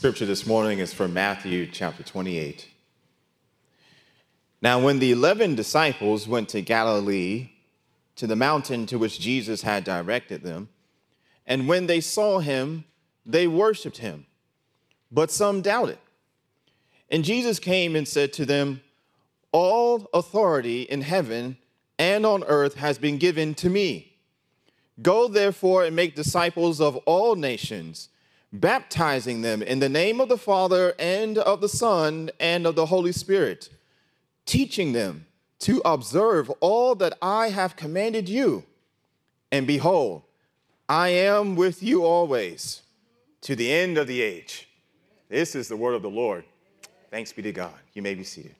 Scripture this morning is from Matthew chapter 28. Now, when the eleven disciples went to Galilee, to the mountain to which Jesus had directed them, and when they saw him, they worshiped him, but some doubted. And Jesus came and said to them, All authority in heaven and on earth has been given to me. Go therefore and make disciples of all nations baptizing them in the name of the Father and of the Son and of the Holy Spirit, teaching them to observe all that I have commanded you. And behold, I am with you always to the end of the age. This is the word of the Lord. Thanks be to God. You may be seated.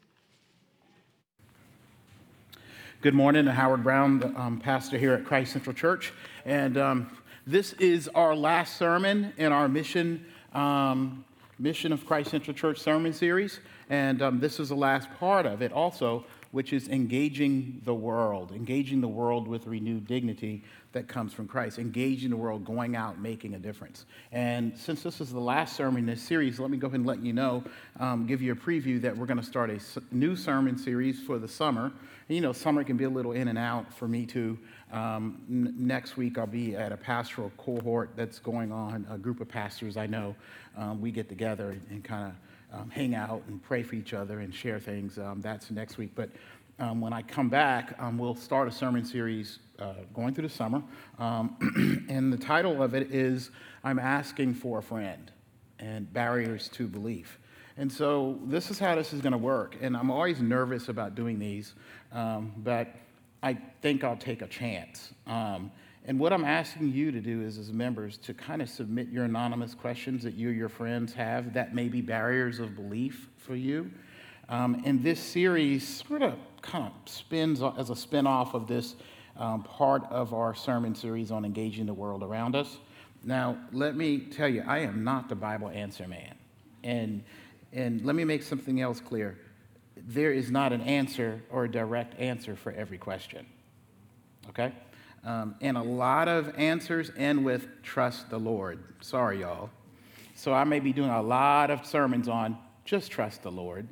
Good morning, Howard Brown, um, pastor here at Christ Central Church. And um, this is our last sermon in our mission, um, mission of Christ Central Church sermon series, and um, this is the last part of it also, which is engaging the world, engaging the world with renewed dignity that comes from Christ, engaging the world, going out, making a difference. And since this is the last sermon in this series, let me go ahead and let you know, um, give you a preview that we're going to start a new sermon series for the summer. And, you know, summer can be a little in and out for me too. Um, n- next week, I'll be at a pastoral cohort that's going on, a group of pastors I know. Um, we get together and, and kind of um, hang out and pray for each other and share things. Um, that's next week. But um, when I come back, um, we'll start a sermon series uh, going through the summer. and the title of it is I'm Asking for a Friend and Barriers to Belief. And so this is how this is going to work. And I'm always nervous about doing these, but I think I'll take a chance. Um, and what I'm asking you to do is, as members, to kind of submit your anonymous questions that you or your friends have that may be barriers of belief for you. Um, and this series sort of kind of spins as a spin-off of this um, part of our sermon series on engaging the world around us. Now, let me tell you, I am not the Bible answer man. And, and let me make something else clear there is not an answer or a direct answer for every question. Okay? Um, and a lot of answers end with trust the Lord. Sorry, y'all. So I may be doing a lot of sermons on just trust the Lord.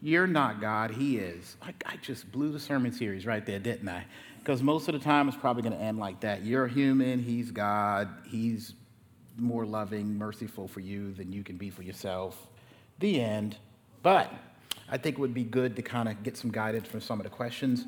You're not God, He is. I, I just blew the sermon series right there, didn't I? Because most of the time it's probably going to end like that. You're human, He's God, He's more loving, merciful for you than you can be for yourself. The end. But I think it would be good to kind of get some guidance from some of the questions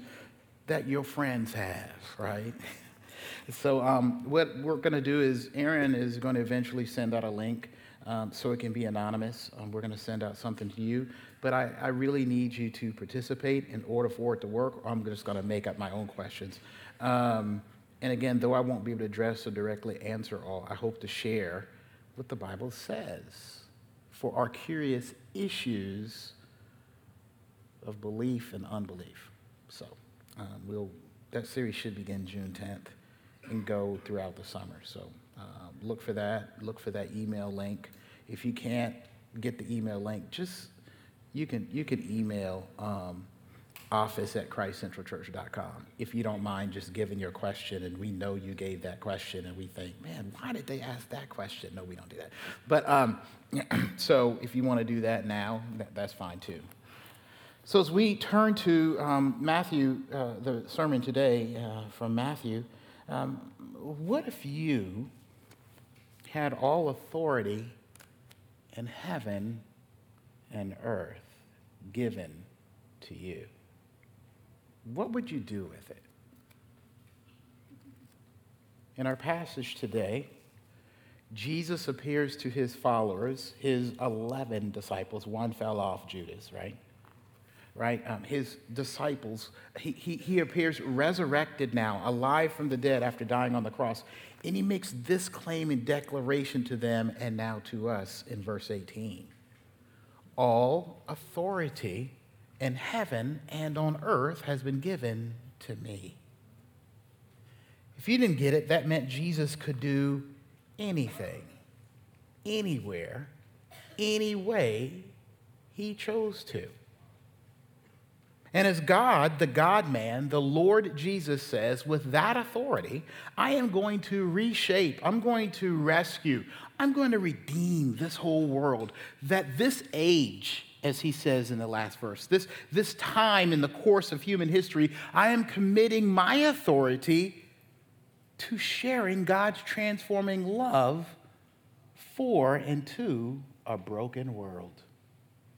that your friends have, right? so, um, what we're going to do is Aaron is going to eventually send out a link um, so it can be anonymous. Um, we're going to send out something to you, but I, I, really need you to participate in order for it to work, or I'm just going to make up my own questions. Um, and again, though I won't be able to address or directly answer all, I hope to share what the Bible says for our curious issues of belief and unbelief. So um, we'll, that series should begin June 10th and go throughout the summer. So um, look for that. Look for that email link. If you can't get the email link, just you can you can email um, office at christcentralchurch.com if you don't mind just giving your question and we know you gave that question and we think man why did they ask that question no we don't do that but um, so if you want to do that now that, that's fine too so, as we turn to um, Matthew, uh, the sermon today uh, from Matthew, um, what if you had all authority in heaven and earth given to you? What would you do with it? In our passage today, Jesus appears to his followers, his 11 disciples. One fell off, Judas, right? Right? Um, his disciples, he, he, he appears resurrected now, alive from the dead after dying on the cross. And he makes this claim and declaration to them and now to us in verse 18 All authority in heaven and on earth has been given to me. If you didn't get it, that meant Jesus could do anything, anywhere, any way he chose to. And as God, the God man, the Lord Jesus says, with that authority, I am going to reshape, I'm going to rescue, I'm going to redeem this whole world. That this age, as he says in the last verse, this, this time in the course of human history, I am committing my authority to sharing God's transforming love for and to a broken world,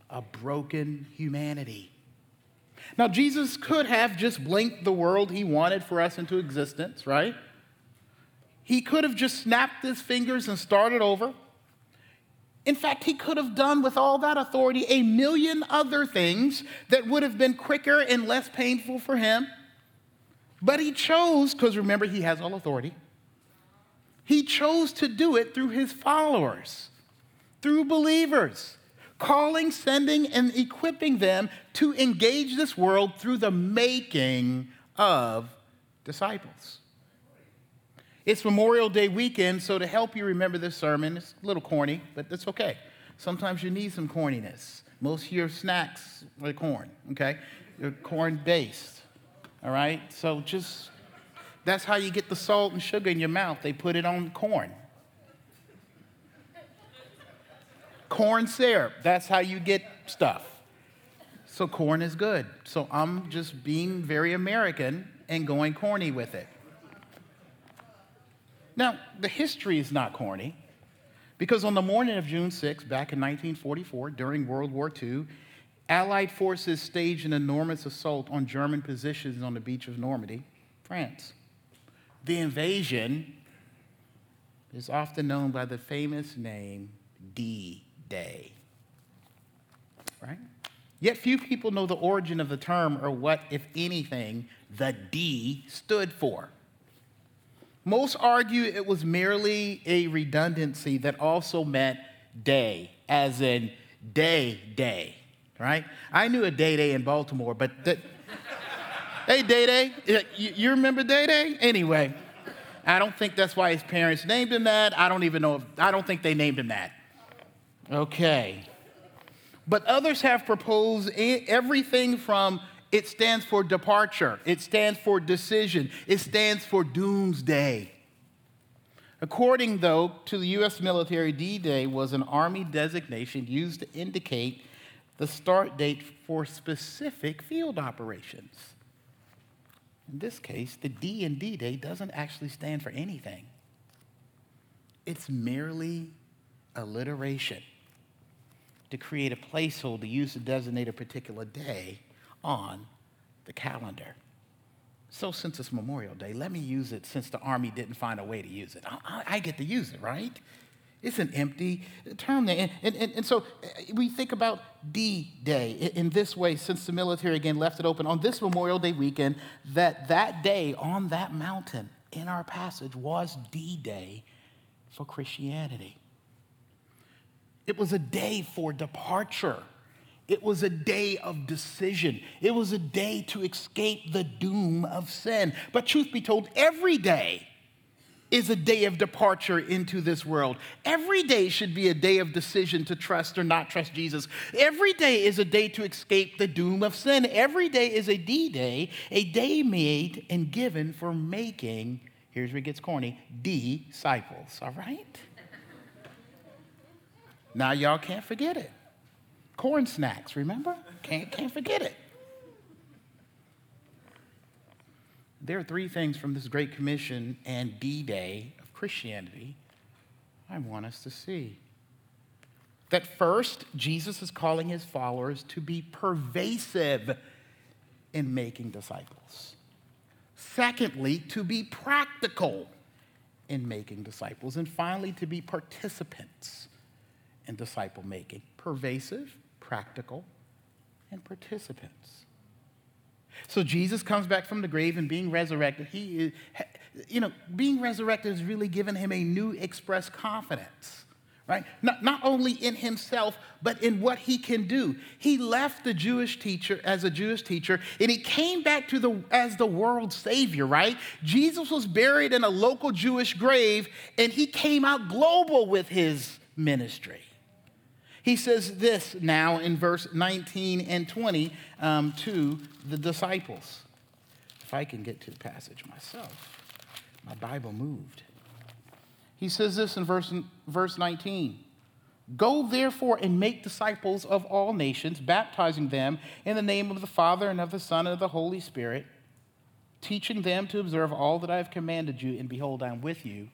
a broken humanity. Now, Jesus could have just blinked the world he wanted for us into existence, right? He could have just snapped his fingers and started over. In fact, he could have done with all that authority a million other things that would have been quicker and less painful for him. But he chose, because remember, he has all authority, he chose to do it through his followers, through believers calling, sending, and equipping them to engage this world through the making of disciples. It's Memorial Day weekend, so to help you remember this sermon, it's a little corny, but that's okay. Sometimes you need some corniness. Most of your snacks are corn, okay? They're corn based, all right? So just, that's how you get the salt and sugar in your mouth. They put it on corn. Corn syrup. That's how you get stuff. So corn is good. So I'm just being very American and going corny with it. Now, the history is not corny because on the morning of June 6, back in 1944, during World War II, Allied forces staged an enormous assault on German positions on the beach of Normandy, France. The invasion is often known by the famous name D day. Right? Yet few people know the origin of the term or what, if anything, the D stood for. Most argue it was merely a redundancy that also meant day, as in day, day, right? I knew a day day in Baltimore, but hey, day day, you remember day day? Anyway, I don't think that's why his parents named him that. I don't even know if, I don't think they named him that. Okay. But others have proposed everything from it stands for departure, it stands for decision, it stands for doomsday. According, though, to the U.S. military, D Day was an Army designation used to indicate the start date for specific field operations. In this case, the D in D Day doesn't actually stand for anything, it's merely alliteration to create a placeholder used to designate a particular day on the calendar. So, since it's Memorial Day, let me use it since the Army didn't find a way to use it. I, I get to use it, right? It's an empty term there. And, and, and, so uh, we think about D Day in this way, since the military again left it open on this Memorial Day weekend, that that day on that mountain in our passage was D Day for Christianity. It was a day for departure. It was a day of decision. It was a day to escape the doom of sin. But truth be told, every day is a day of departure into this world. Every day should be a day of decision to trust or not trust Jesus. Every day is a day to escape the doom of sin. Every day is a D day, a day made and given for making, here's where it gets corny, disciples, all right? Now y'all can't forget it. Corn snacks, remember? Can't, can't forget it. There are three things from this Great Commission and D Day of Christianity I want us to see. That first, Jesus is calling his followers to be pervasive in making disciples. Secondly, to be practical in making disciples. And finally, to be participants and disciple making pervasive, practical, and participants. So Jesus comes back from the grave and being resurrected, he is, you know, being resurrected has really given him a new express confidence, right? Not, not only in himself, but in what he can do. He left the Jewish teacher as a Jewish teacher, and he came back to the as the world's savior, right? Jesus was buried in a local Jewish grave, and he came out global with his ministry. He says this now in verse 19 and 20 um, to the disciples. If I can get to the passage myself, my Bible moved. He says this in verse, verse 19 Go therefore and make disciples of all nations, baptizing them in the name of the Father and of the Son and of the Holy Spirit, teaching them to observe all that I have commanded you, and behold, I am with you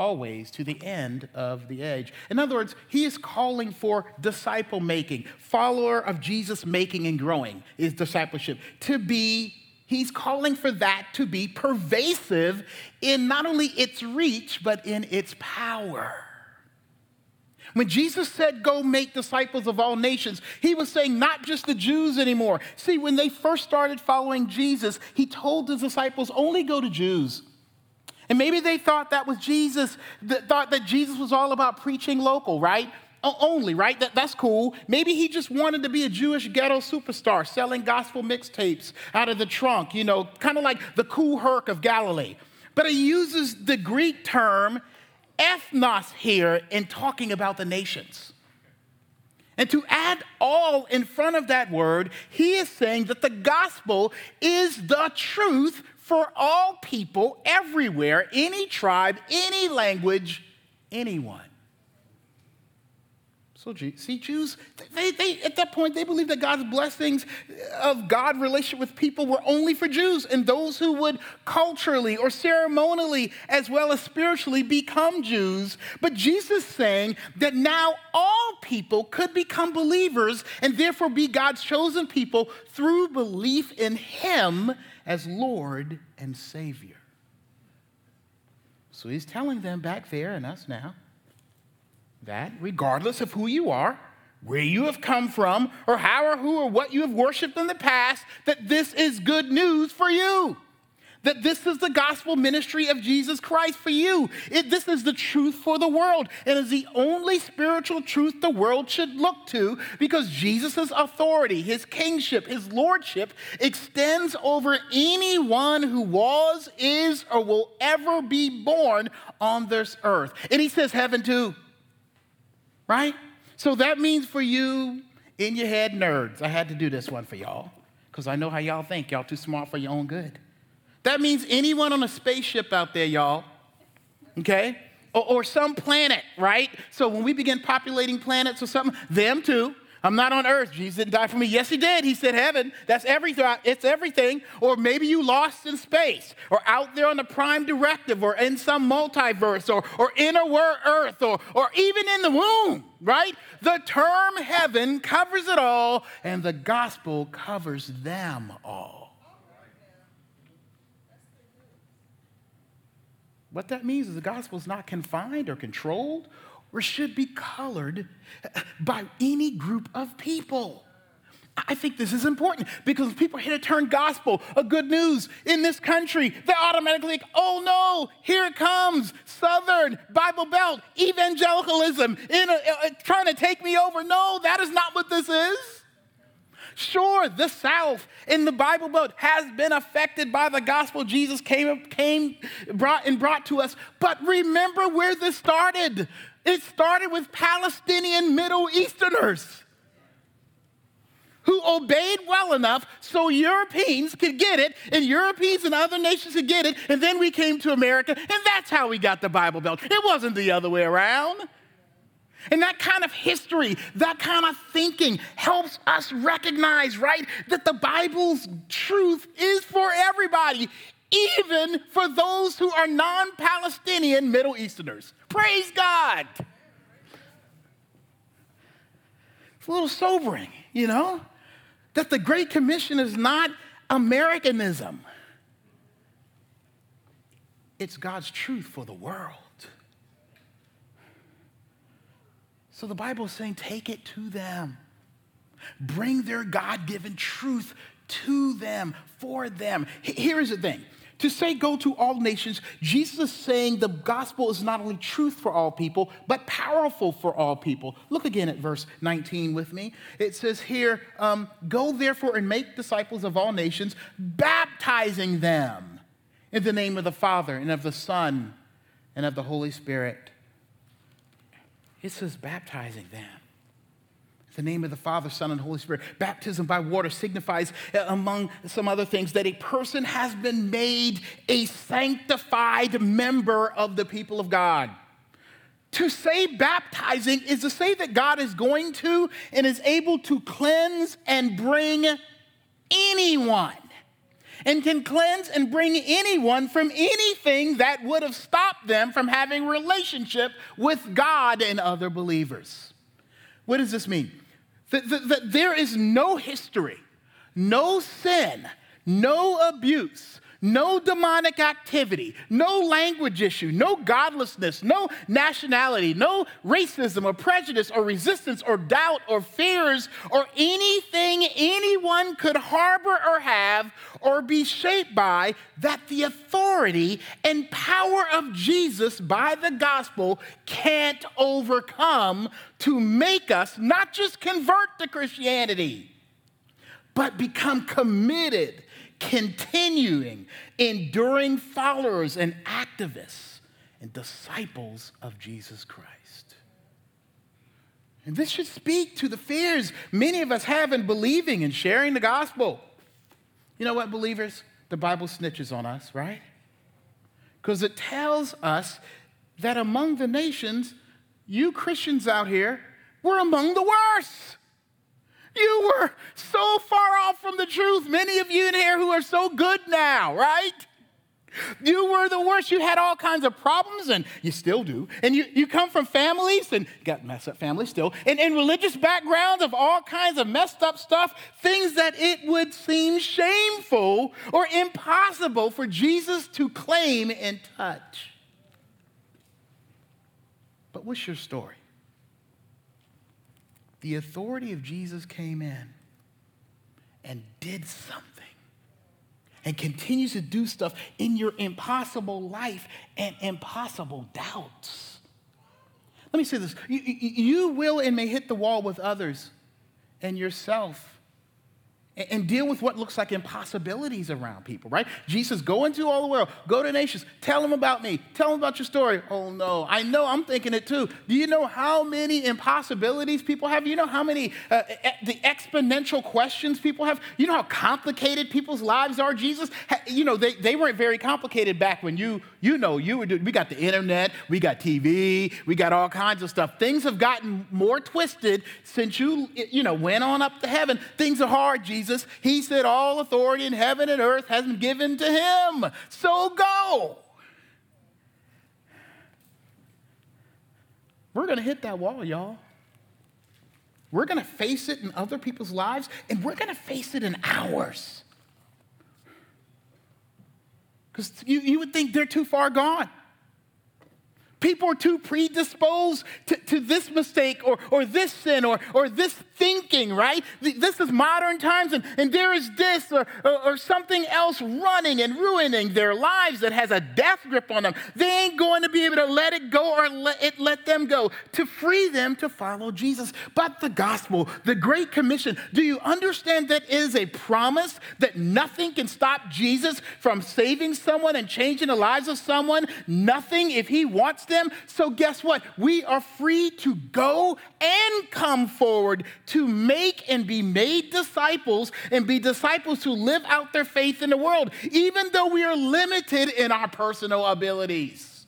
always to the end of the age. In other words, he is calling for disciple making, follower of Jesus making and growing is discipleship. To be, he's calling for that to be pervasive in not only its reach, but in its power. When Jesus said, Go make disciples of all nations, he was saying not just the Jews anymore. See, when they first started following Jesus, he told his disciples, Only go to Jews. And maybe they thought that was Jesus, thought that Jesus was all about preaching local, right? Only, right? That, that's cool. Maybe he just wanted to be a Jewish ghetto superstar selling gospel mixtapes out of the trunk, you know, kind of like the Kool Herc of Galilee. But he uses the Greek term ethnos here in talking about the nations. And to add all in front of that word, he is saying that the gospel is the truth for all people everywhere, any tribe, any language, anyone. So, see, Jews, they, they, at that point, they believed that God's blessings of God relationship with people were only for Jews and those who would culturally or ceremonially, as well as spiritually, become Jews. But Jesus saying that now all people could become believers and therefore be God's chosen people through belief in Him as Lord and Savior. So he's telling them back there and us now that regardless of who you are, where you have come from, or how or who or what you have worshiped in the past, that this is good news for you that this is the gospel ministry of Jesus Christ for you. It, this is the truth for the world. It is the only spiritual truth the world should look to because Jesus' authority, his kingship, his lordship extends over anyone who was, is, or will ever be born on this earth. And he says heaven too, right? So that means for you, in your head nerds, I had to do this one for y'all because I know how y'all think. Y'all too smart for your own good. That means anyone on a spaceship out there, y'all, okay? Or, or, some planet, right? So when we begin populating planets or something, them too. I'm not on earth. Jesus didn't die for me. Yes, he did. He said heaven. That's everything. It's everything. Or maybe you lost in space, or out there on the prime directive, or in some multiverse, or, or inner earth, or, or even in the womb, right? The term heaven covers it all, and the gospel covers them all. What that means is the gospel is not confined or controlled or should be colored by any group of people. I think this is important because people hear the turn gospel, a good news in this country, they automatically like, oh no, here it comes, Southern Bible Belt, evangelicalism, in a, uh, trying to take me over. No, that is not what this is. Sure, the South in the Bible Belt has been affected by the gospel Jesus came, came brought, and brought to us. But remember where this started. It started with Palestinian Middle Easterners who obeyed well enough so Europeans could get it, and Europeans and other nations could get it, and then we came to America, and that's how we got the Bible Belt. It wasn't the other way around. And that kind of history, that kind of thinking helps us recognize, right, that the Bible's truth is for everybody, even for those who are non Palestinian Middle Easterners. Praise God. It's a little sobering, you know, that the Great Commission is not Americanism, it's God's truth for the world. So the Bible is saying, take it to them. Bring their God given truth to them, for them. Here is the thing to say go to all nations, Jesus is saying the gospel is not only truth for all people, but powerful for all people. Look again at verse 19 with me. It says here, um, Go therefore and make disciples of all nations, baptizing them in the name of the Father and of the Son and of the Holy Spirit it says baptizing them. The name of the Father, Son, and Holy Spirit. Baptism by water signifies, uh, among some other things, that a person has been made a sanctified member of the people of God. To say baptizing is to say that God is going to and is able to cleanse and bring anyone and can cleanse and bring anyone from anything that would have stopped them from having relationship with God and other believers. What does this mean? That, that, that there is no history, no sin, no abuse, no demonic activity, no language issue, no godlessness, no nationality, no racism or prejudice or resistance or doubt or fears or anything anyone could harbor or have or be shaped by that the authority and power of Jesus by the gospel can't overcome to make us not just convert to Christianity, but become committed continuing, enduring followers and activists and disciples of Jesus Christ. And this should speak to the fears many of us have in believing and sharing the gospel. You know what, believers? The Bible snitches on us, right? Because it tells us that among the nations, you Christians out here, we're among the worst. You were so far off from the truth. Many of you in here who are so good now, right? You were the worst. You had all kinds of problems, and you still do. And you, you come from families, and got messed up families still, and, and religious backgrounds of all kinds of messed up stuff, things that it would seem shameful or impossible for Jesus to claim and touch. But what's your story? The authority of Jesus came in and did something and continues to do stuff in your impossible life and impossible doubts. Let me say this you, you will and may hit the wall with others and yourself and deal with what looks like impossibilities around people, right? Jesus, go into all the world, go to nations, tell them about me, tell them about your story. Oh no, I know, I'm thinking it too. Do you know how many impossibilities people have? You know how many, uh, the exponential questions people have? You know how complicated people's lives are, Jesus? You know, they, they weren't very complicated back when you, you know, you were doing, we got the internet, we got TV, we got all kinds of stuff. Things have gotten more twisted since you, you know, went on up to heaven. Things are hard, Jesus. Jesus, he said, All authority in heaven and earth has been given to him. So go. We're going to hit that wall, y'all. We're going to face it in other people's lives, and we're going to face it in ours. Because you, you would think they're too far gone. People are too predisposed to, to this mistake or, or this sin or, or this thinking, right? This is modern times and, and there is this or, or, or something else running and ruining their lives that has a death grip on them. They ain't going to be able to let it go or let it let them go to free them to follow Jesus. But the gospel, the Great Commission, do you understand that is a promise that nothing can stop Jesus from saving someone and changing the lives of someone? Nothing if he wants them. So, guess what? We are free to go and come forward to make and be made disciples and be disciples who live out their faith in the world, even though we are limited in our personal abilities.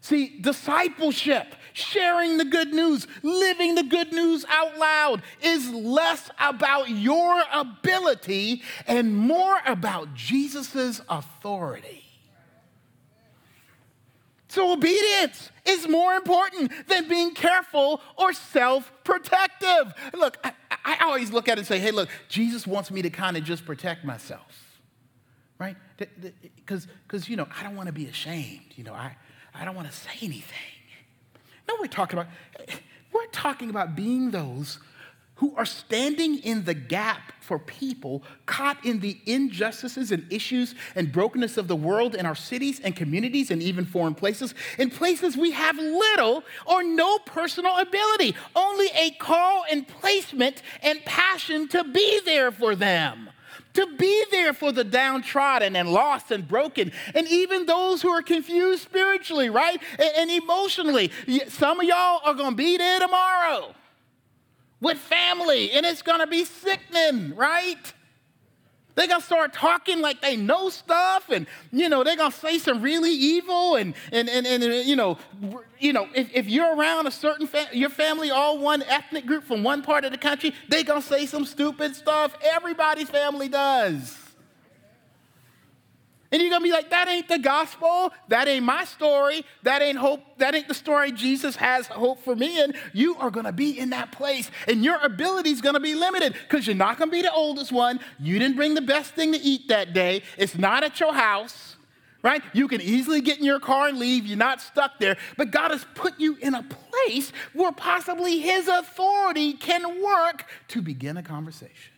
See, discipleship, sharing the good news, living the good news out loud is less about your ability and more about Jesus' authority. So, obedience is more important than being careful or self protective. Look, I, I, always look at it and say, hey, look, Jesus wants me to kind of just protect myself, right? Because, you know, I don't want to be ashamed. You know, I, I don't want to say anything. No, we're talking about, we're talking about being those who are standing in the gap for people caught in the injustices and issues and brokenness of the world in our cities and communities and even foreign places, in places we have little or no personal ability, only a call and placement and passion to be there for them. To be there for the downtrodden and lost and broken, and even those who are confused spiritually, right? And, and emotionally. Some of y'all are gonna be there tomorrow. With family, and it's gonna be sickening, right? They're gonna start talking like they know stuff, and you know, they're gonna say some really evil, and and and, and uh, you know, you know, if, if you're around a certain fa- your family, all one ethnic group from one part of the country, they're gonna say some stupid stuff. Everybody's family does. And you're gonna be like, that ain't the gospel, that ain't my story, that ain't hope, that ain't the story Jesus has hope for me in. You are gonna be in that place, and your ability is gonna be limited because you're not gonna be the oldest one. You didn't bring the best thing to eat that day, it's not at your house. Right? You can easily get in your car and leave. You're not stuck there. But God has put you in a place where possibly His authority can work to begin a conversation.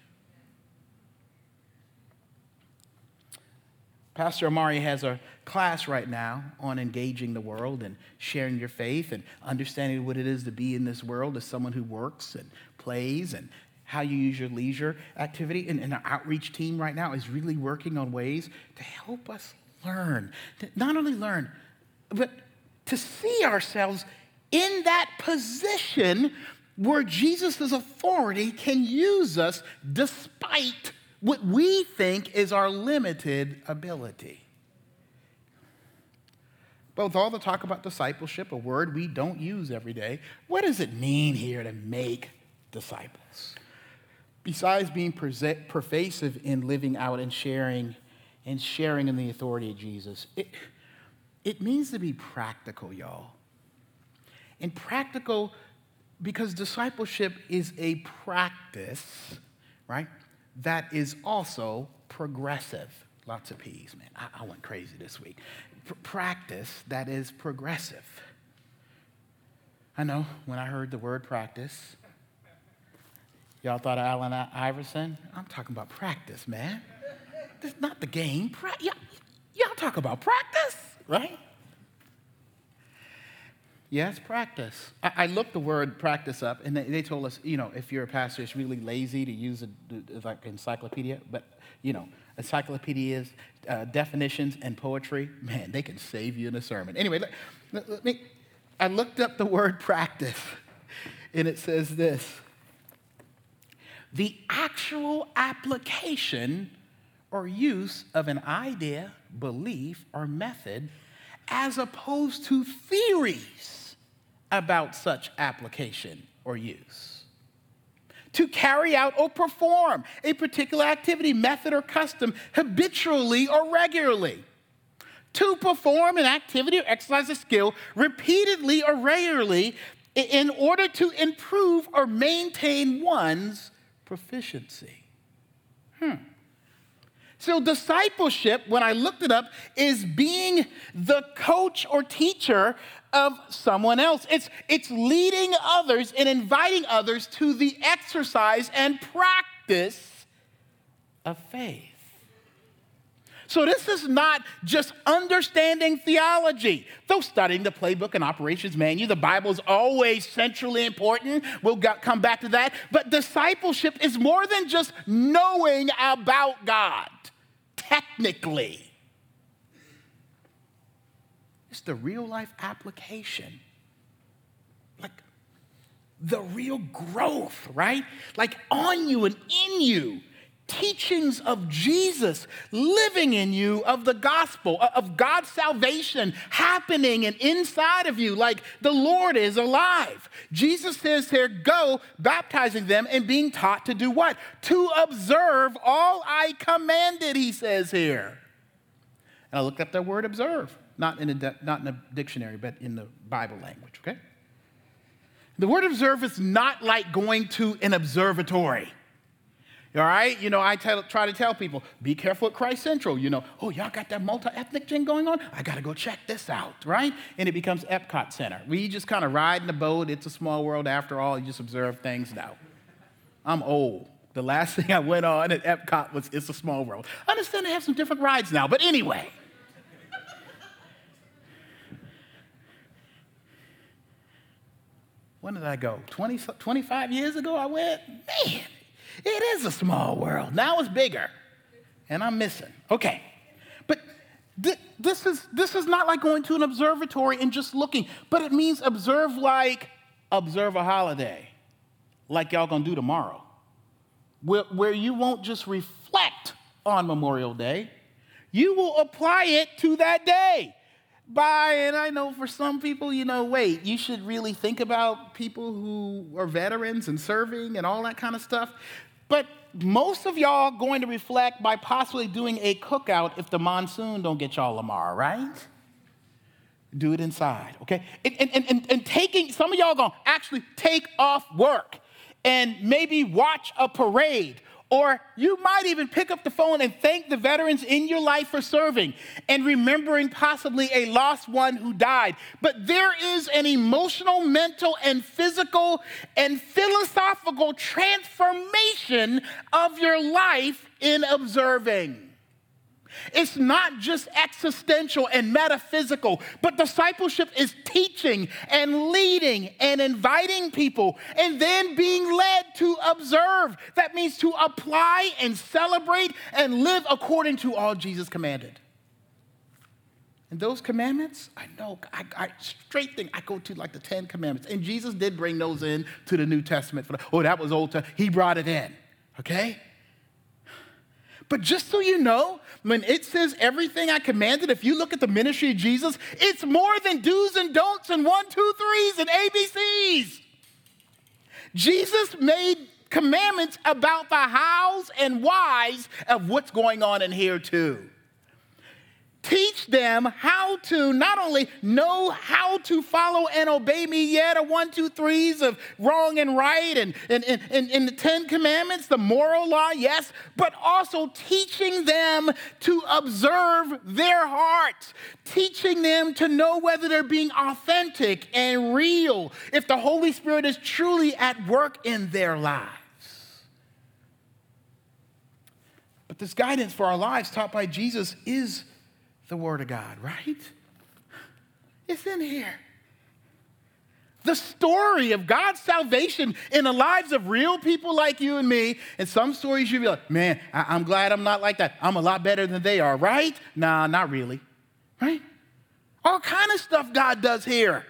Pastor Amari has a class right now on engaging the world and sharing your faith and understanding what it is to be in this world as someone who works and plays and how you use your leisure activity. And, and our outreach team right now is really working on ways to help us learn, to not only learn, but to see ourselves in that position where Jesus' authority can use us despite what we think is our limited ability. But with all the talk about discipleship, a word we don't use every day, what does it mean here to make disciples? Besides being pervasive in living out and sharing and sharing in the authority of Jesus, it, it means to be practical, y'all. And practical because discipleship is a practice, right? That is also progressive. Lots of P's, man. I, I went crazy this week. P- practice that is progressive. I know when I heard the word practice, y'all thought of Allen Iverson. I'm talking about practice, man. This is not the game. Pra- y'all, y'all talk about practice, right? Yes, practice. I, I, looked the word practice up, and they, they, told us, you know, if you're a pastor, it's really lazy to use a, like encyclopedia, but, you know, encyclopedias, uh, definitions, and poetry, man, they can save you in a sermon. Anyway, let, let, let me, I looked up the word practice, and it says this the actual application or use of an idea, belief, or method as opposed to theories about such application or use. To carry out or perform a particular activity, method, or custom habitually or regularly. To perform an activity or exercise a skill repeatedly or regularly in order to improve or maintain one's proficiency. Hmm. So, discipleship, when I looked it up, is being the coach or teacher of someone else. It's, it's leading others and inviting others to the exercise and practice of faith. So, this is not just understanding theology. Though studying the playbook and operations manual, the Bible is always centrally important. We'll come back to that. But discipleship is more than just knowing about God technically. It's the real life application. Like the real growth, right? Like on you and in you teachings of Jesus living in you, of the gospel, uh, of God's salvation happening and inside of you, like the Lord is alive. Jesus says here, go baptizing them and being taught to do what? To observe all I commanded, he says here. And I looked up that word observe, not in a, not in a dictionary, but in the Bible language, okay? The word observe is not like going to an observatory. All right? You know, I tell, try to tell people, be careful at Christ Central. You know, oh, y'all got that multi ethnic thing going on? I got to go check this out, right? And it becomes Epcot Center. We just kind of ride in the boat. It's a small world after all. You just observe things now. I'm old. The last thing I went on at Epcot was It's a Small World. I understand they have some different rides now, but anyway. when did I go? 20, 25 years ago I went? Man, it is a small world. Now it's bigger. And I'm missing. Okay. But th- this, is, this is not like going to an observatory and just looking, but it means observe like observe a holiday. like y'all gonna do tomorrow, where, where you won't just reflect on Memorial Day, you will apply it to that day. By, and I know for some people, you know, wait, you should really think about people who are veterans and serving and all that kind of stuff. But most of y'all going to reflect by possibly doing a cookout if the monsoon don't get y'all tomorrow, right? Do it inside, okay? And, and, and, and taking, some of y'all gonna actually take off work and maybe watch a parade or you might even pick up the phone and thank the veterans in your life for serving and remembering possibly a lost one who died. But there is an emotional, mental, and physical and philosophical transformation of your life in observing. It's not just existential and metaphysical, but discipleship is teaching and leading and inviting people and then being led to observe. That means to apply and celebrate and live according to all Jesus commanded. And those commandments, I know, I, I, straight thing, I go to like the Ten Commandments. And Jesus did bring those in to the New Testament. The, oh, that was Old Testament. He brought it in, okay? But just so you know, when it says everything I commanded, if you look at the ministry of Jesus, it's more than do's and don'ts and one, two, threes and ABCs. Jesus made commandments about the hows and whys of what's going on in here, too teach them how to not only know how to follow and obey me yet a one two threes of wrong and right and, and, and, and, and the ten commandments the moral law yes but also teaching them to observe their hearts teaching them to know whether they're being authentic and real if the holy spirit is truly at work in their lives. But this guidance for our lives taught by jesus is the Word of God, right? It's in here. The story of God's salvation in the lives of real people like you and me. And some stories you'll be like, man, I- am glad I'm not like that. I'm a lot better than they are, right? Nah, not really, right? All kind of stuff God does here.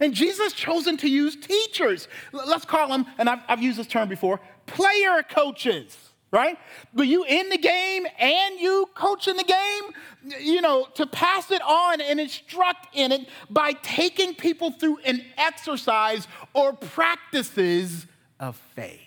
And Jesus chosen to use teachers. Let's call them, and I've, I've used this term before, player coaches right? But you in the game and you coaching the game, you know, to pass it on and instruct in it by taking people through an exercise or practices of faith.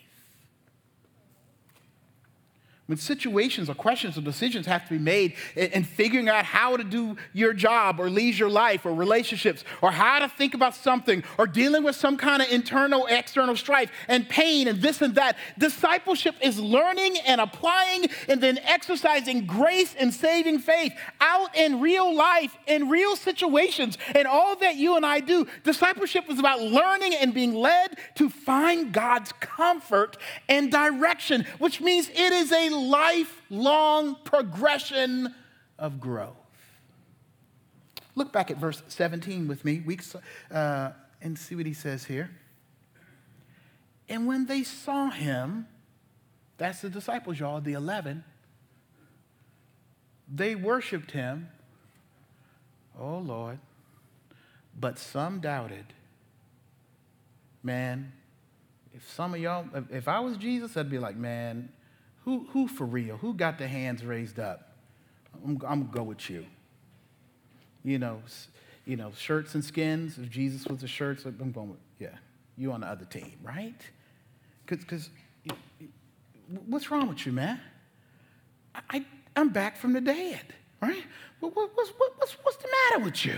When situations or questions or decisions have to be made and figuring out how to do your job or leisure life or relationships or how to think about something or dealing with some kind of internal, external strife and pain and this and that, discipleship is learning and applying and then exercising grace and saving faith out in real life, in real situations. And all that you and I do, discipleship is about learning and being led to find God's comfort and direction, which means it is a lifelong progression of growth. Look back at verse 17 with me weeks, uh, and see what he says here. And when they saw him, that's the disciples, y'all, the 11, they worshiped him. Oh, Lord. But some doubted. Man, if some of y'all, if I was Jesus, I'd be like, man, who, who for real? Who got the hands raised up? I'm, I'm gonna go with you. You know, you know, shirts and skins. If Jesus was a shirt, so I'm going with, yeah, you on the other team, right? Because what's wrong with you, man? I, I, am back from the dead, right? What, what, what's, what's, what's the matter with you?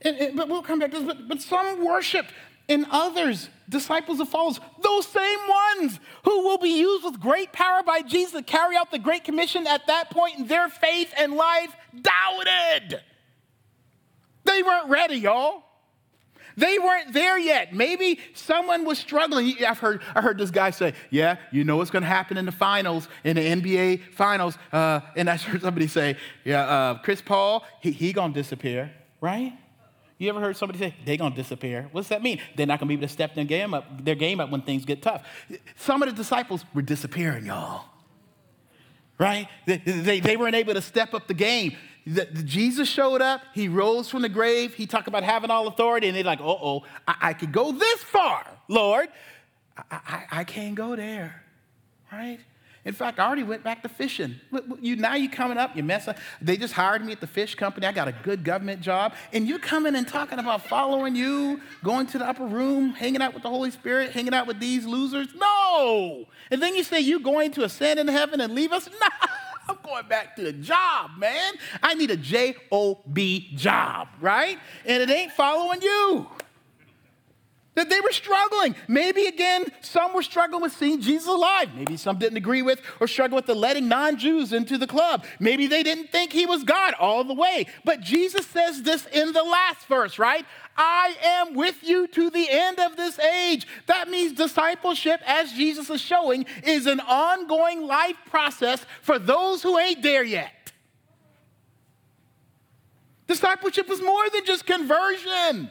And, and, but we'll come back to this. But, but some worship and others, disciples of followers, those same ones who will be used with great power by Jesus to carry out the Great Commission at that point in their faith and life, doubted. They weren't ready, y'all. They weren't there yet. Maybe someone was struggling. I've heard, I heard this guy say, Yeah, you know what's going to happen in the finals, in the NBA finals. Uh, and I heard somebody say, Yeah, uh, Chris Paul, he, he going to disappear, right? You ever heard somebody say, they're to disappear? What's that mean? They're not to be able to step their game up, their game up when things get tough. Some of the disciples were disappearing, y'all. Right? They, they, they weren't able to step up the game. The, the Jesus showed up, he rose from the grave, he talked about having all authority, and they're like, oh, oh, I, I could go this far, Lord. I, I, I can't go there, right? In fact, I already went back to fishing. You, now you're coming up, you mess up. They just hired me at the fish company. I got a good government job. And you're coming and talking about following you, going to the upper room, hanging out with the Holy Spirit, hanging out with these losers. No. And then you say you're going to ascend into heaven and leave us? No. I'm going back to the job, man. I need a J O B job, right? And it ain't following you. That they were struggling. Maybe again, some were struggling with seeing Jesus alive. Maybe some didn't agree with or struggle with the letting non Jews into the club. Maybe they didn't think he was God all the way. But Jesus says this in the last verse, right? I am with you to the end of this age. That means discipleship, as Jesus is showing, is an ongoing life process for those who ain't there yet. Discipleship is more than just conversion.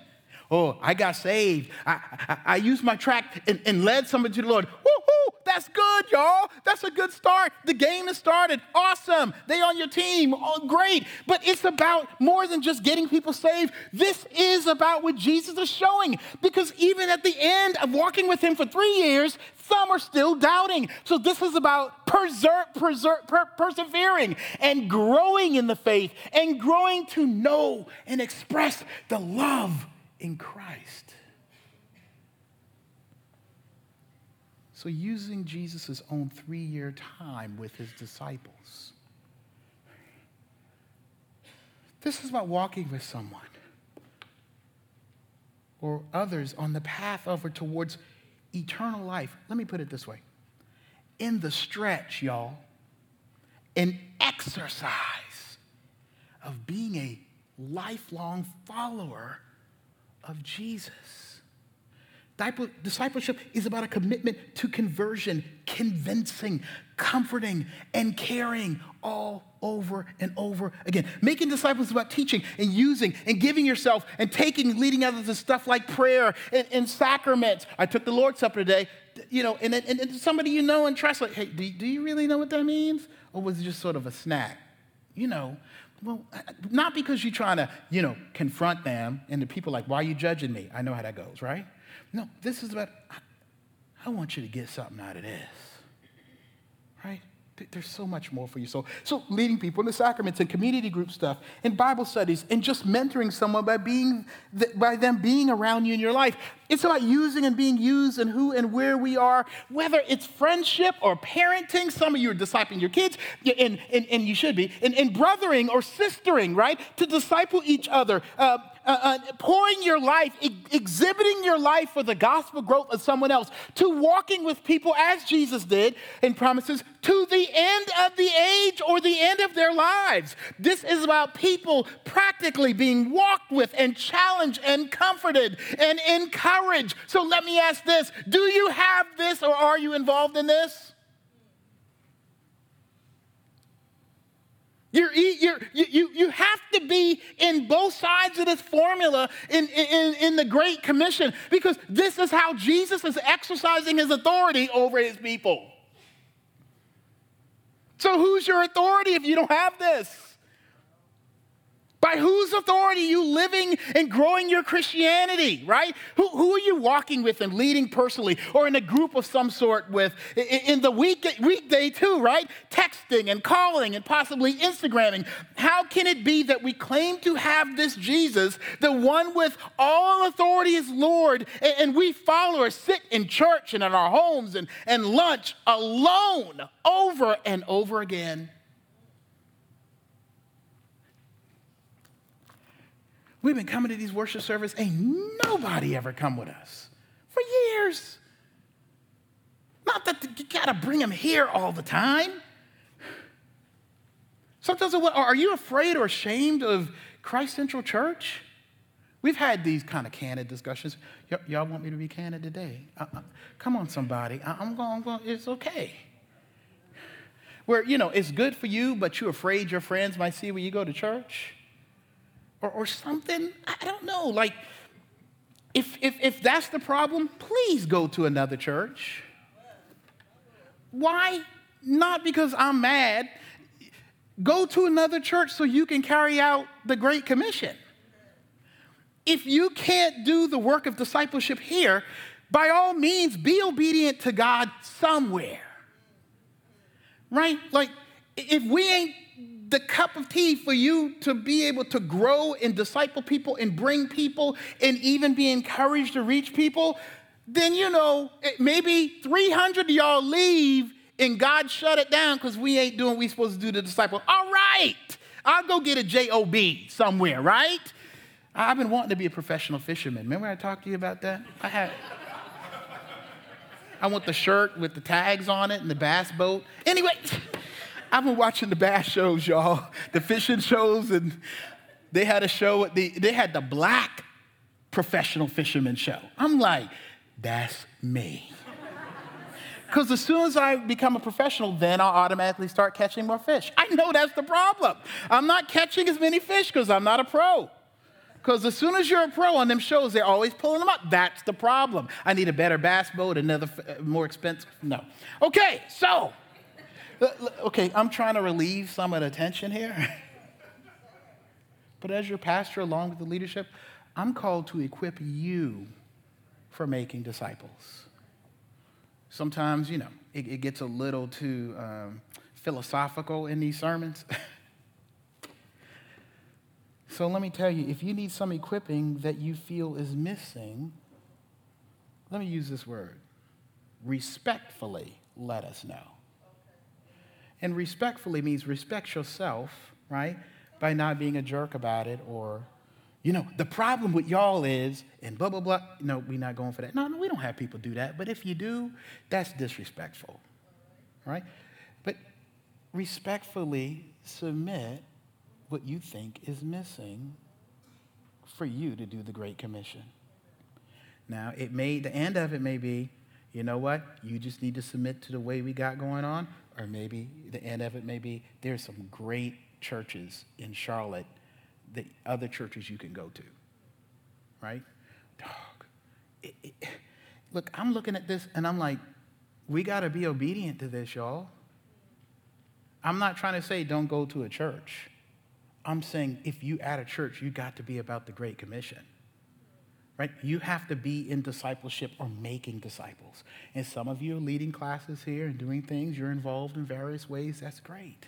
Oh, I got saved. I, I, I used my track and, and, led somebody to the Lord. Woohoo! That's good, y'all. That's a good start. The game has started. Awesome. They on your team. Oh, great. But it's about more than just getting people saved. This is about what Jesus is showing. Because even at the end of walking with him for three years, some are still doubting. So this is about per- persevering and growing in the faith and growing to know and express the love in Christ. So, using Jesus' own three year time with his disciples. This is about walking with someone or others on the path over towards eternal life. Let me put it this way in the stretch, y'all, an exercise of being a lifelong follower of Jesus. Discipleship is about a commitment to conversion, convincing, comforting, and caring all over and over again. Making disciples is about teaching and using and giving yourself and taking, leading others to stuff like prayer and, and sacraments. I took the Lord's Supper today, you know, and, and, and somebody you know and trust, like, hey, do, do you really know what that means? Or was it just sort of a snack? You know, well, uh, not because you're trying to, you know, confront them and the people like, why are you judging me? I know how that goes, right? No, this is about, I want you to get something out of this, right? There's so much more for you. So, so leading people in the sacraments and community group stuff and Bible studies and just mentoring someone by being by them being around you in your life. It's about using and being used and who and where we are, whether it's friendship or parenting. Some of you are discipling your kids, and, and, and you should be, and, and brothering or sistering, right? To disciple each other. Uh, uh, uh, pouring your life, e- exhibiting your life for the gospel growth of someone else, to walking with people as Jesus did and promises to the end of the age or the end of their lives. This is about people practically being walked with and challenged and comforted and encouraged. So let me ask this Do you have this or are you involved in this? You're, you're, you, you have to be in both sides of this formula in, in, in the Great Commission because this is how Jesus is exercising his authority over his people. So, who's your authority if you don't have this? By whose authority you living and growing your Christianity, right? Who, who are you walking with and leading personally or in a group of some sort with in, in the week, weekday too, right? Texting and calling and possibly Instagramming. How can it be that we claim to have this Jesus, the one with all authority is Lord, and, and we followers sit in church and in our homes and, and lunch alone over and over again? We've been coming to these worship services, ain't nobody ever come with us for years. Not that you gotta bring them here all the time. Sometimes, are you afraid or ashamed of Christ Central Church? We've had these kind of candid discussions. Y- y'all want me to be candid today? Uh-uh. Come on, somebody. I- I'm going, going, it's okay. Where, you know, it's good for you, but you're afraid your friends might see when you go to church or, or something. I don't know. Like, if, if, if that's the problem, please go to another church. Why? Not because I'm mad. Go to another church so you can carry out the Great Commission. If you can't do the work of discipleship here, by all means, be obedient to God somewhere. Right? Like, if we ain't the cup of tea for you to be able to grow and disciple people and bring people and even be encouraged to reach people, then you know, maybe 300 of y'all leave and God shut it down because we ain't doing what we supposed to do to disciple. All right, I'll go get a job somewhere, right? I've been wanting to be a professional fisherman. Remember I talked to you about that? I had. I want the shirt with the tags on it and the bass boat. Anyway, I've been watching the bass shows, y'all, the fishing shows, and they had a show the, they had the black professional fisherman show. I'm like, that's me. Because as soon as I become a professional, then I'll automatically start catching more fish. I know that's the problem. I'm not catching as many fish because I'm not a pro. Because as soon as you're a pro on them shows, they're always pulling them up. That's the problem. I need a better bass boat, another uh, more expensive. No. Okay, so, okay, I'm trying to relieve some of the tension here. but as your pastor, along with the leadership, I'm called to equip you for making disciples. Sometimes, you know, it, it gets a little too um, philosophical in these sermons. so let me tell you if you need some equipping that you feel is missing, let me use this word respectfully let us know. And respectfully means respect yourself, right? By not being a jerk about it or you know, the problem with y'all is, and blah, blah, blah. No, we're not going for that. No, no, we don't have people do that. But if you do, that's disrespectful, right? But respectfully submit what you think is missing for you to do the Great Commission. Now, it may, the end of it may be, you know what? You just need to submit to the way we got going on. Or maybe the end of it may be, there's some great churches in Charlotte the other churches you can go to, right? Dog. It, it, look, I'm looking at this and I'm like, we got to be obedient to this, y'all. I'm not trying to say don't go to a church. I'm saying if you at a church, you got to be about the Great Commission. Right? You have to be in discipleship or making disciples. And some of you are leading classes here and doing things. You're involved in various ways. That's great.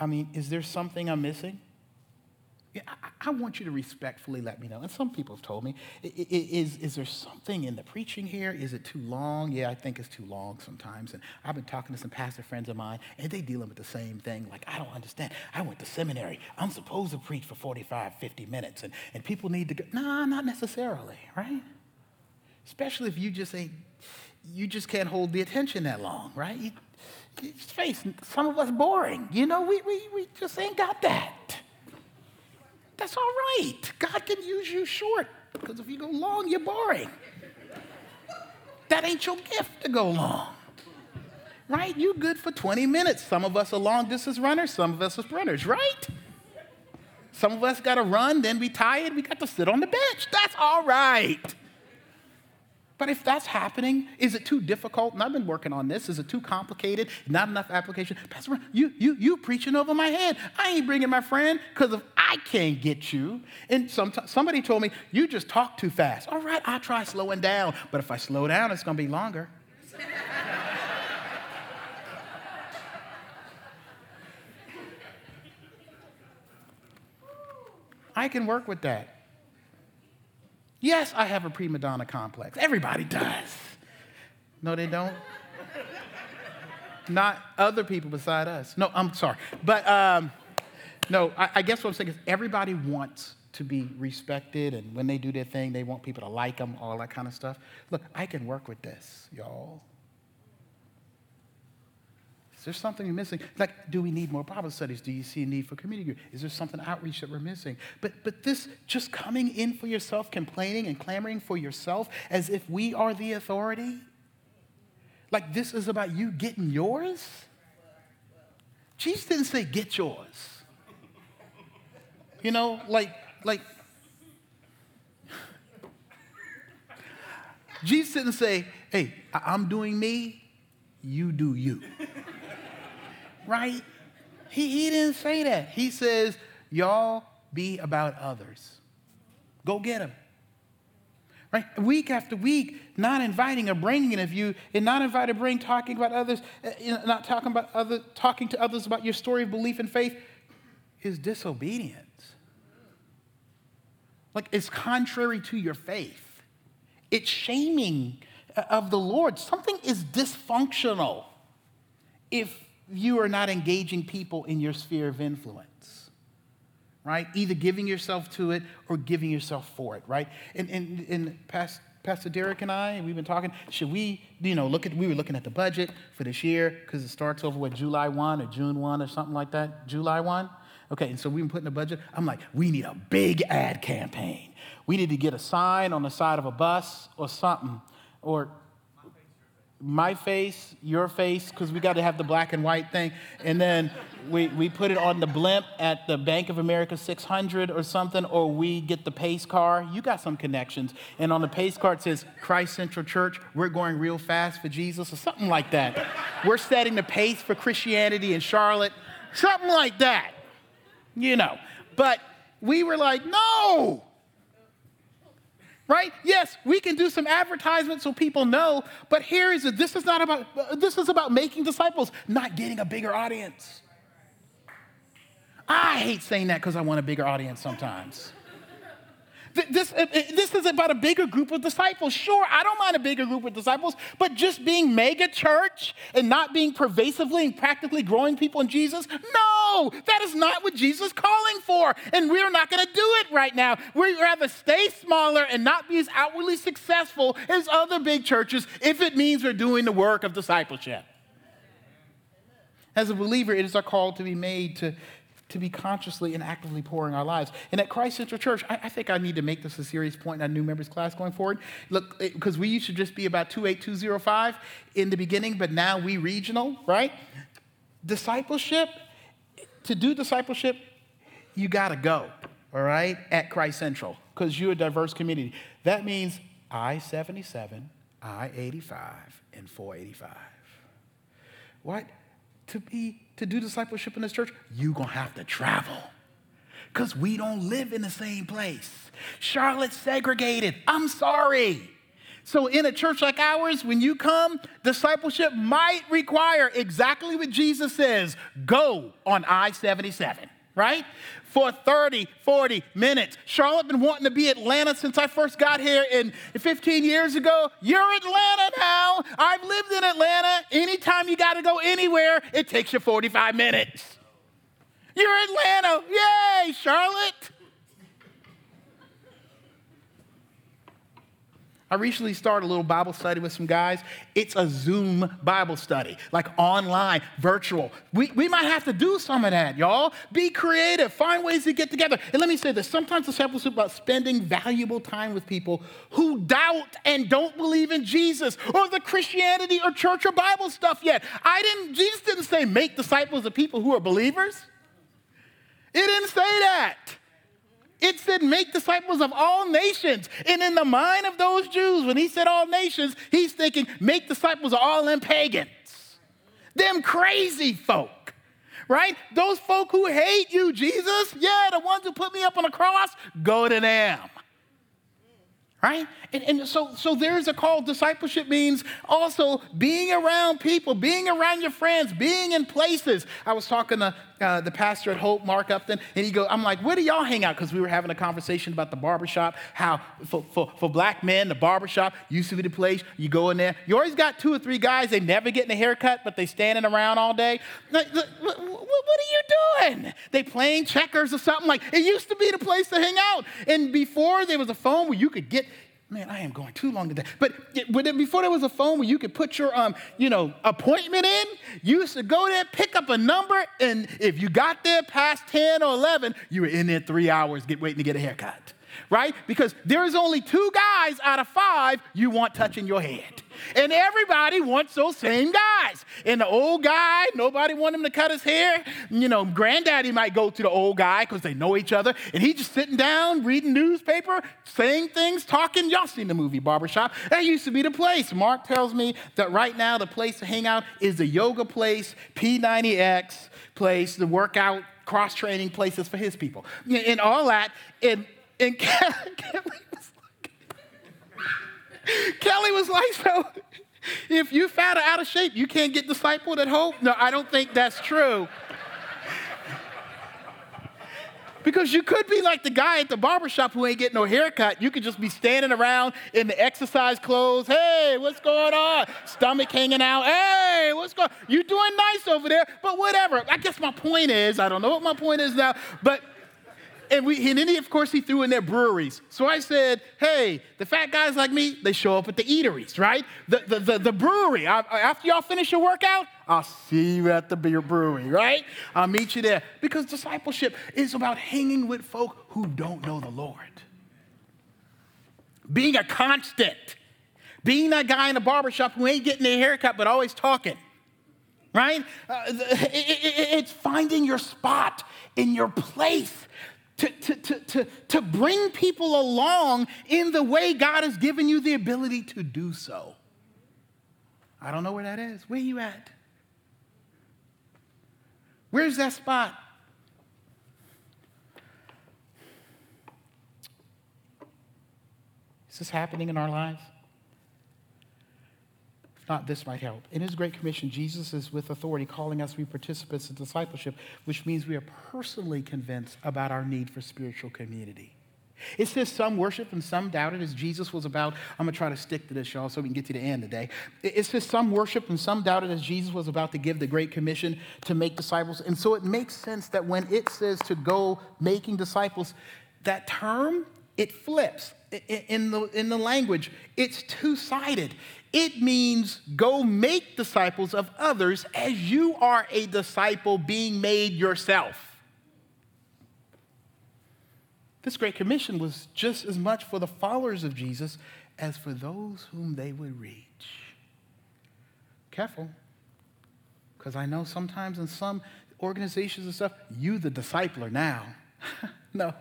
I mean, is there something I'm missing? I want you to respectfully let me know. And some people have told me, is, is there something in the preaching here? Is it too long? Yeah, I think it's too long sometimes. And I've been talking to some pastor friends of mine, and they dealing with the same thing. Like, I don't understand. I went to seminary. I'm supposed to preach for 45, 50 minutes, and, and people need to go. Nah, not necessarily, right? Especially if you just ain't, you just can't hold the attention that long, right? You, face, some of us boring. You know, we, we, we just ain't got that. That's all right. God can use you short because if you go long, you're boring. That ain't your gift to go long. Right? You good for 20 minutes. Some of us are long distance runners, some of us are sprinters, right? Some of us got to run, then be tired, we got to sit on the bench. That's all right. But if that's happening, is it too difficult? And I've been working on this. Is it too complicated? Not enough application? Pastor, you, you, you preaching over my head. I ain't bringing my friend because if I can't get you. And some, somebody told me, you just talk too fast. All right, I'll try slowing down. But if I slow down, it's going to be longer. I can work with that. Yes, I have a prima donna complex. Everybody does. No, they don't. Not other people beside us. No, I'm sorry. But um, no, I, I guess what I'm saying is everybody wants to be respected, and when they do their thing, they want people to like them, all that kind of stuff. Look, I can work with this, y'all. Is there something missing? Like, do we need more Bible studies? Do you see a need for community group? Is there something outreach that we're missing? But, but this just coming in for yourself, complaining and clamoring for yourself as if we are the authority, like this is about you getting yours? Jesus didn't say get yours. You know, like, like, Jesus didn't say, hey, I'm doing me, you do you right? He, he didn't say that. He says, y'all be about others. Go get them. Right? Week after week, not inviting or bringing of you, and not inviting bring talking about others, uh, not talking about other, talking to others about your story of belief and faith is disobedience. Like it's contrary to your faith. It's shaming uh, of the Lord. Something is dysfunctional if you are not engaging people in your sphere of influence right? Either giving yourself to it or giving yourself for it, right? And, and, and past, Pastor Derek and I, we've been talking, should we, you know, look at, we were looking at the budget for this year because it starts over with July 1 or June 1 or something like that. July 1? Okay, and so we've been putting the budget. I'm like, we need a big ad campaign. We need to get a sign on the side of a bus or something, or my face, your face, because we got to have the black and white thing. And then we, we put it on the blimp at the Bank of America 600 or something, or we get the pace car. You got some connections. And on the pace car, it says Christ Central Church, we're going real fast for Jesus, or something like that. we're setting the pace for Christianity in Charlotte, something like that. You know. But we were like, no, right? Yes, we can do some advertisement so people know, but here is it. This is not about this is about making disciples, not getting a bigger audience. I hate saying that because I want a bigger audience sometimes. This, this is about a bigger group of disciples. Sure, I don't mind a bigger group of disciples, but just being mega church and not being pervasively and practically growing people in Jesus, no, that is not what Jesus is calling for. And we're not going to do it right now. We'd rather stay smaller and not be as outwardly successful as other big churches if it means we're doing the work of discipleship. As a believer, it is our call to be made to to be consciously and actively pouring our lives. And at Christ Central Church, I, I, think I need to make this a serious point in our new members class going forward. Look, because we used to just be about 28205 in the beginning, but now we regional, right? Discipleship, to do discipleship, you got to go, all right, at Christ Central, because you're a diverse community. That means I 77, I 85, and 485. What? To be to do discipleship in this church, you're to have to travel because we don't live in the same place. Charlotte's segregated. I'm sorry. So, in a church like ours, when you come, discipleship might require exactly what Jesus says go on I 77, right? For 30, 40 minutes. Charlotte been wanting to be Atlanta since I first got here in 15 years ago. You're Atlanta now. I've lived in Atlanta. Anytime you got to go anywhere, it takes you 45 minutes. You're Atlanta. Yay, Charlotte. I recently started a little Bible study with some guys. It's a Zoom Bible study, like online, virtual. We, we might have to do some of that, y'all. Be creative, find ways to get together. And let me say this sometimes discipleship is about spending valuable time with people who doubt and don't believe in Jesus or the Christianity or church or Bible stuff yet. I didn't, Jesus didn't say make disciples of people who are believers. It didn't say that. It said, make disciples of all nations. And in the mind of those Jews, when he said all nations, he's thinking, make disciples of all them pagans, them crazy folk, right? Those folk who hate you, Jesus, yeah, the ones who put me up on the cross, go to them right? And, and, so, so there's a call. Discipleship means also being around people, being around your friends, being in places. I was talking to uh, the pastor at Hope, Mark Upton, and he go, I'm like, where do y'all hang out? Because we were having a conversation about the barbershop, how for, for, for black men, the barbershop used to be the place you go in there. You always got two or three guys, they never getting a haircut, but they standing around all day. Like, what, what are you doing? They playing checkers or something like, it used to be the place to hang out. And before there was a phone where you could get, man, I am going too long today. But before there was a phone where you could put your, um, you know, appointment in, you used to go there, pick up a number, and if you got there past 10 or 11, you were in there three hours get, waiting to get a haircut right? Because there's only two guys out of five you want touching your head. And everybody wants those same guys. And the old guy, nobody want him to cut his hair. You know, granddaddy might go to the old guy because they know each other. And he just sitting down, reading newspaper, saying things, talking. Y'all seen the movie Barbershop. That used to be the place. Mark tells me that right now the place to hang out is the yoga place, P90X place, the workout cross training places for his people. And all that. And and Kelly, was was like, so if you fat or out of shape, you can't get discipled at Hope? No, I don't think that's true. Because you could be like the guy at the barbershop who ain't getting no haircut. You could just be standing around in the exercise clothes. Hey, what's going on? Stomach hanging out. Hey, what's going on? You doing nice over there, but whatever. I guess my point is, I don't know what my point is now, but and, we, and then, he, of course, he threw in their breweries. So I said, hey, the fat guys like me, they show up at the eateries, right? The, the, the, the brewery, I, after y'all finish your workout, I'll see you at the beer brewery, right? I'll meet you there. Because discipleship is about hanging with folk who don't know the Lord. Being a constant. Being that guy in the barbershop who ain't getting a haircut but always talking right? Uh, it's finding your spot in your place to, to, to, to, to bring people along in the way God has given you the ability to do so. I don't know where that is. Where are you at? Where's that spot? Is this happening in our lives? Not, this might help. In his Great Commission, Jesus is with authority calling us to be participants in discipleship, which means we are personally convinced about our need for spiritual community. It says some worship and some doubted, as Jesus was about. I'm going to try to stick to this, y'all, so we can get to the end today. It says some worship and some doubted, as Jesus was about to give the Great Commission to make disciples. And so it makes sense that when it says to go making disciples, that term, it flips in the, in the language. It's two sided. It means go make disciples of others as you are a disciple being made yourself. This Great Commission was just as much for the followers of Jesus as for those whom they would reach. Careful, because I know sometimes in some organizations and stuff, you the discipler now. no.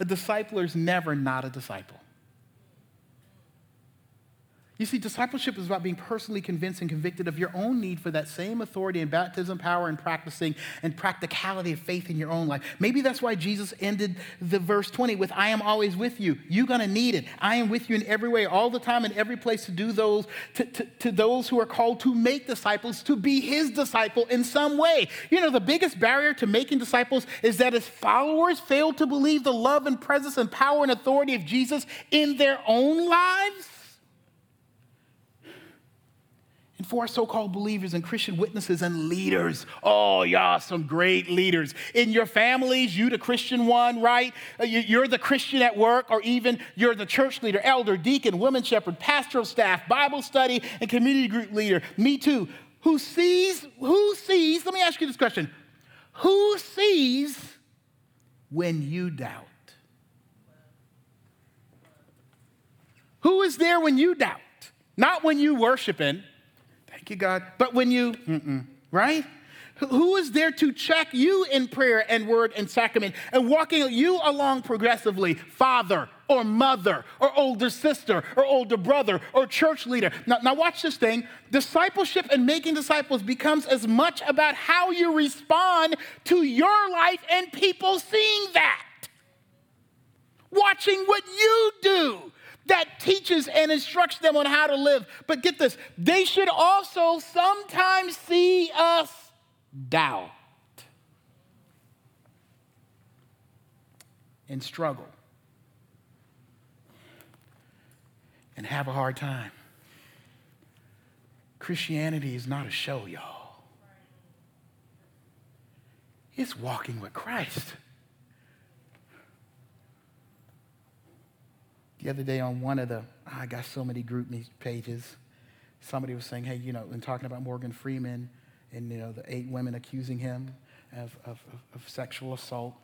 A discipler is never not a disciple. You see, discipleship is about being personally convinced and convicted of your own need for that same authority and baptism, power, and practicing and practicality of faith in your own life. Maybe that's why Jesus ended the verse 20 with, I am always with you. You're going to need it. I am with you in every way, all the time, in every place to do those, to, to, to those who are called to make disciples, to be his disciple in some way. You know, the biggest barrier to making disciples is that his followers fail to believe the love and presence and power and authority of Jesus in their own lives. And for our so called believers and Christian witnesses and leaders, oh, y'all, some great leaders. In your families, you the Christian one, right? Uh, you're the Christian at work, or even you're the church leader, elder, deacon, women shepherd, pastoral staff, Bible study, and community group leader. Me too. Who sees, who sees, let me ask you this question who sees when you doubt? Who is there when you doubt? Not when you worshiping Thank you, God. But when you, right? Who is there to check you in prayer and word and sacrament and walking you along progressively? Father or mother or older sister or older brother or church leader. Now, now, watch this thing. Discipleship and making disciples becomes as much about how you respond to your life and people seeing that. Watching what you do that teaches and instructs them on how to live. But get this, they should also sometimes see us doubt and struggle and have a hard time. Christianity is not a show, y'all. It's walking with Christ. The other day on one of the, I got so many GroupMe pages, somebody was saying, hey, you know, and talking about Morgan Freeman and, you know, the eight women accusing him of, of, of sexual assault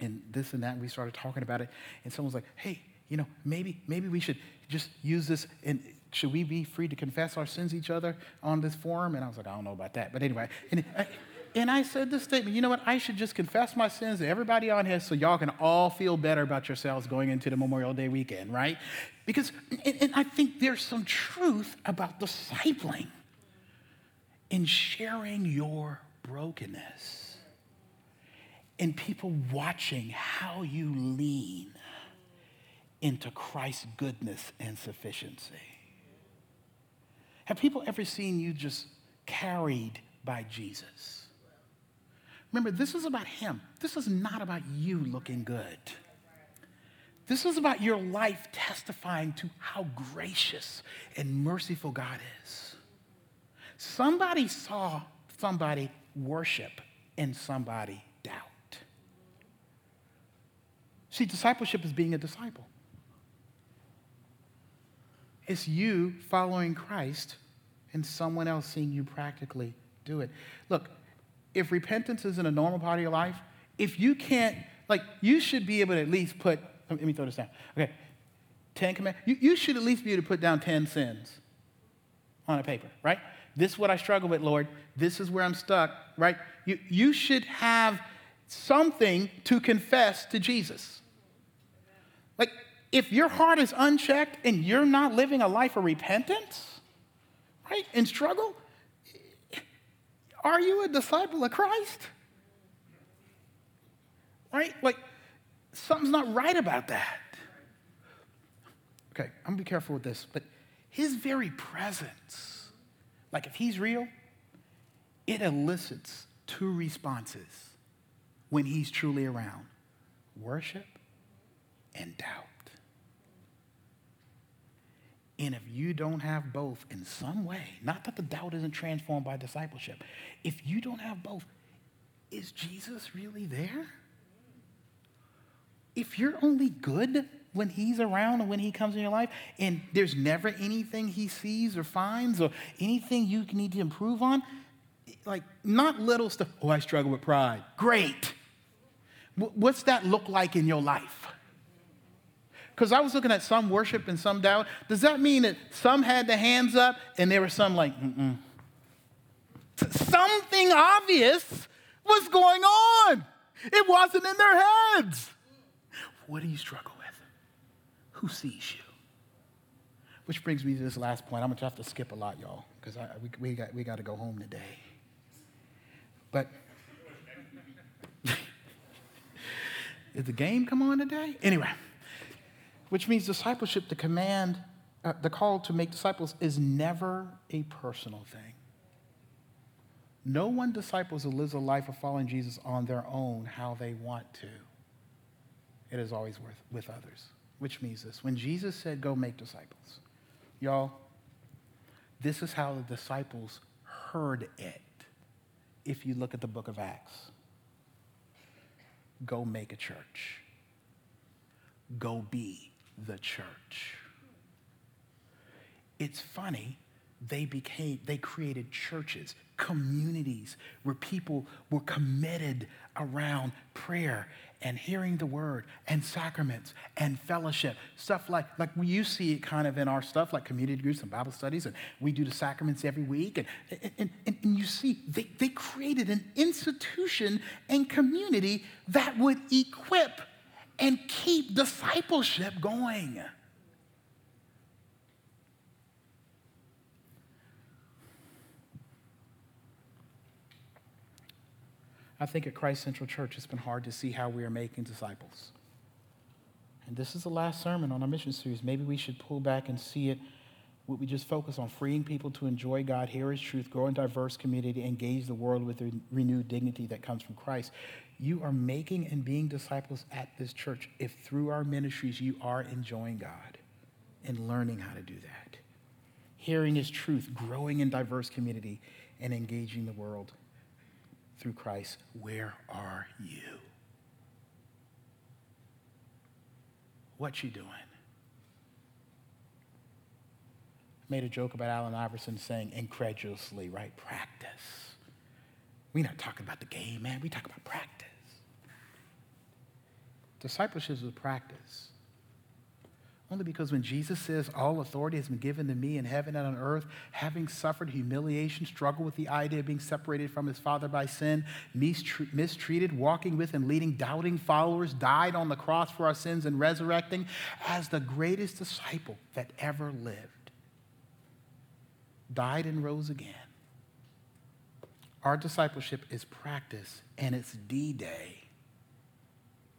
and this and that. And we started talking about it. And someone was like, hey, you know, maybe, maybe we should just use this and should we be free to confess our sins each other on this forum? And I was like, I don't know about that. But anyway, and I, and I said this statement, you know what? I should just confess my sins to everybody on here so y'all can all feel better about yourselves going into the Memorial Day weekend, right? Because, and, and I think there's some truth about discipling in sharing your brokenness and people watching how you lean into Christ's goodness and sufficiency. Have people ever seen you just carried by Jesus? Remember, this is about Him. This is not about you looking good. This is about your life testifying to how gracious and merciful God is. Somebody saw somebody worship and somebody doubt. See, discipleship is being a disciple. It's you following Christ and someone else seeing you practically do it. Look, if repentance isn't a normal part of your life, if you can't, like, you should be able to at least put, let me throw this down. Okay, 10 commandments. You, you should at least be able to put down 10 sins on a paper, right? This is what I struggle with, Lord. This is where I'm stuck, right? You, you should have something to confess to Jesus. Like, if your heart is unchecked and you're not living a life of repentance, right, and struggle, are you a disciple of Christ? Right? Like, something's not right about that. Okay, I'm gonna be careful with this, but his very presence, like if he's real, it elicits two responses when he's truly around worship and doubt. And if you don't have both in some way, not that the doubt isn't transformed by discipleship, if you don't have both, is Jesus really there? If you're only good when he's around and when he comes in your life, and there's never anything he sees or finds or anything you need to improve on, like not little stuff, oh, I struggle with pride. Great. What's that look like in your life? Because I was looking at some worship and some doubt. Does that mean that some had the hands up and there were some like, mm-mm? Something obvious was going on. It wasn't in their heads. What do you struggle with? Who sees you? Which brings me to this last point. I'm going to have to skip a lot, y'all, because we, we, got, we got to go home today. But did the game come on today? Anyway which means discipleship, the command, uh, the call to make disciples is never a personal thing. No one disciples who lives a life of following Jesus on their own how they want to. It is always with, with others, which means this. When Jesus said, go make disciples, y'all, this is how the disciples heard it if you look at the book of Acts. Go make a church. Go be the church. It's funny, they became, they created churches, communities where people were committed around prayer and hearing the word and sacraments and fellowship. Stuff like, like you see it kind of in our stuff, like community groups and Bible studies, and we do the sacraments every week. And, and, and, and you see, they, they created an institution and community that would equip and keep discipleship going. I think at Christ Central Church, it's been hard to see how we are making disciples. And this is the last sermon on our mission series. Maybe we should pull back and see it. Would We just focus on freeing people to enjoy God, hear His truth, grow in diverse community, engage the world with the renewed dignity that comes from Christ. You are making and being disciples at this church if through our ministries you are enjoying God and learning how to do that. Hearing His truth, growing in diverse community, and engaging the world through Christ. Where are you? What you doing? I Made a joke about Allen Iverson saying incredulously, right? Practice. We're not talking about the game, man. We talk about practice. Discipleship is a practice. Only because when Jesus says, All authority has been given to me in heaven and on earth, having suffered humiliation, struggled with the idea of being separated from his Father by sin, mistreated, walking with and leading doubting followers, died on the cross for our sins, and resurrecting as the greatest disciple that ever lived, died and rose again. Our discipleship is practice, and it's D Day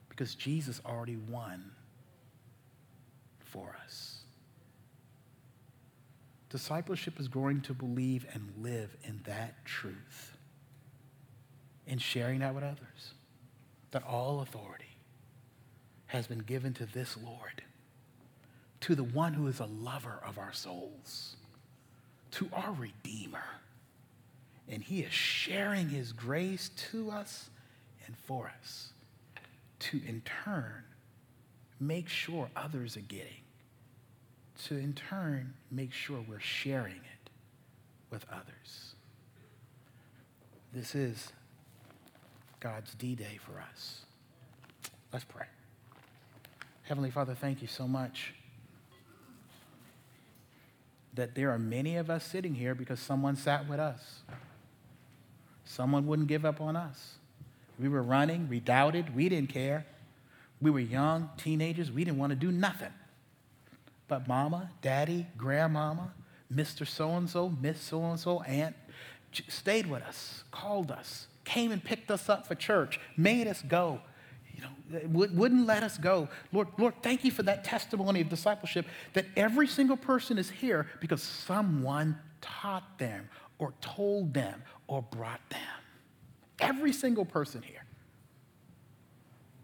because Jesus already won. for us. Discipleship is growing to believe and live in that truth and sharing that with others. That all authority has been given to this Lord, to the one who is a lover of our souls, to our Redeemer. And he is sharing his grace to us and for us to, in turn, make sure others are getting, to, in turn, make sure we're sharing it with others. This is God's D Day for us. Let's pray. Heavenly Father, thank you so much that there are many of us sitting here because someone sat with us. Someone wouldn't give up on us. We were running, we doubted, we didn't care. We were young, teenagers, we didn't want to do nothing. But mama, daddy, grandmama, Mr. So and so, Miss So and so, aunt stayed with us, called us, came and picked us up for church, made us go. You know, wouldn't let us go. Lord, Lord, thank you for that testimony of discipleship that every single person is here because someone taught them or told them or brought them. Every single person here.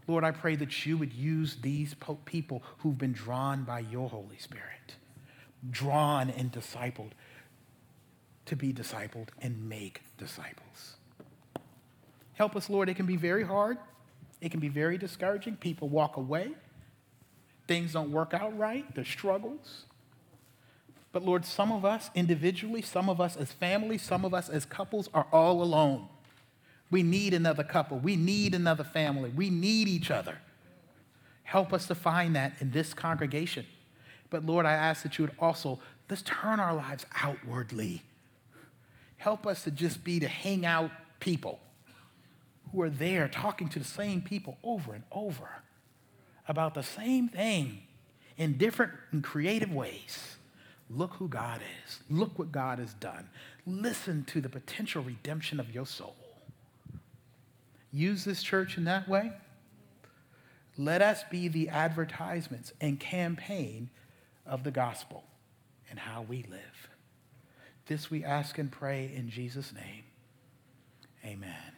Lord, I pray that you would use these people who've been drawn by your Holy Spirit, drawn and discipled, to be discipled and make disciples. Help us, Lord. It can be very hard, it can be very discouraging. People walk away, things don't work out right, there's struggles. But Lord, some of us individually, some of us as families, some of us as couples are all alone. We need another couple. We need another family. We need each other. Help us to find that in this congregation. But Lord, I ask that you would also, let's turn our lives outwardly. Help us to just be to hang out people who are there talking to the same people over and over about the same thing in different and creative ways. Look who God is. Look what God has done. Listen to the potential redemption of your soul use this church in that way, let us be the advertisements and campaign of the gospel and how we live. This we ask and pray in Jesus' name. Amen.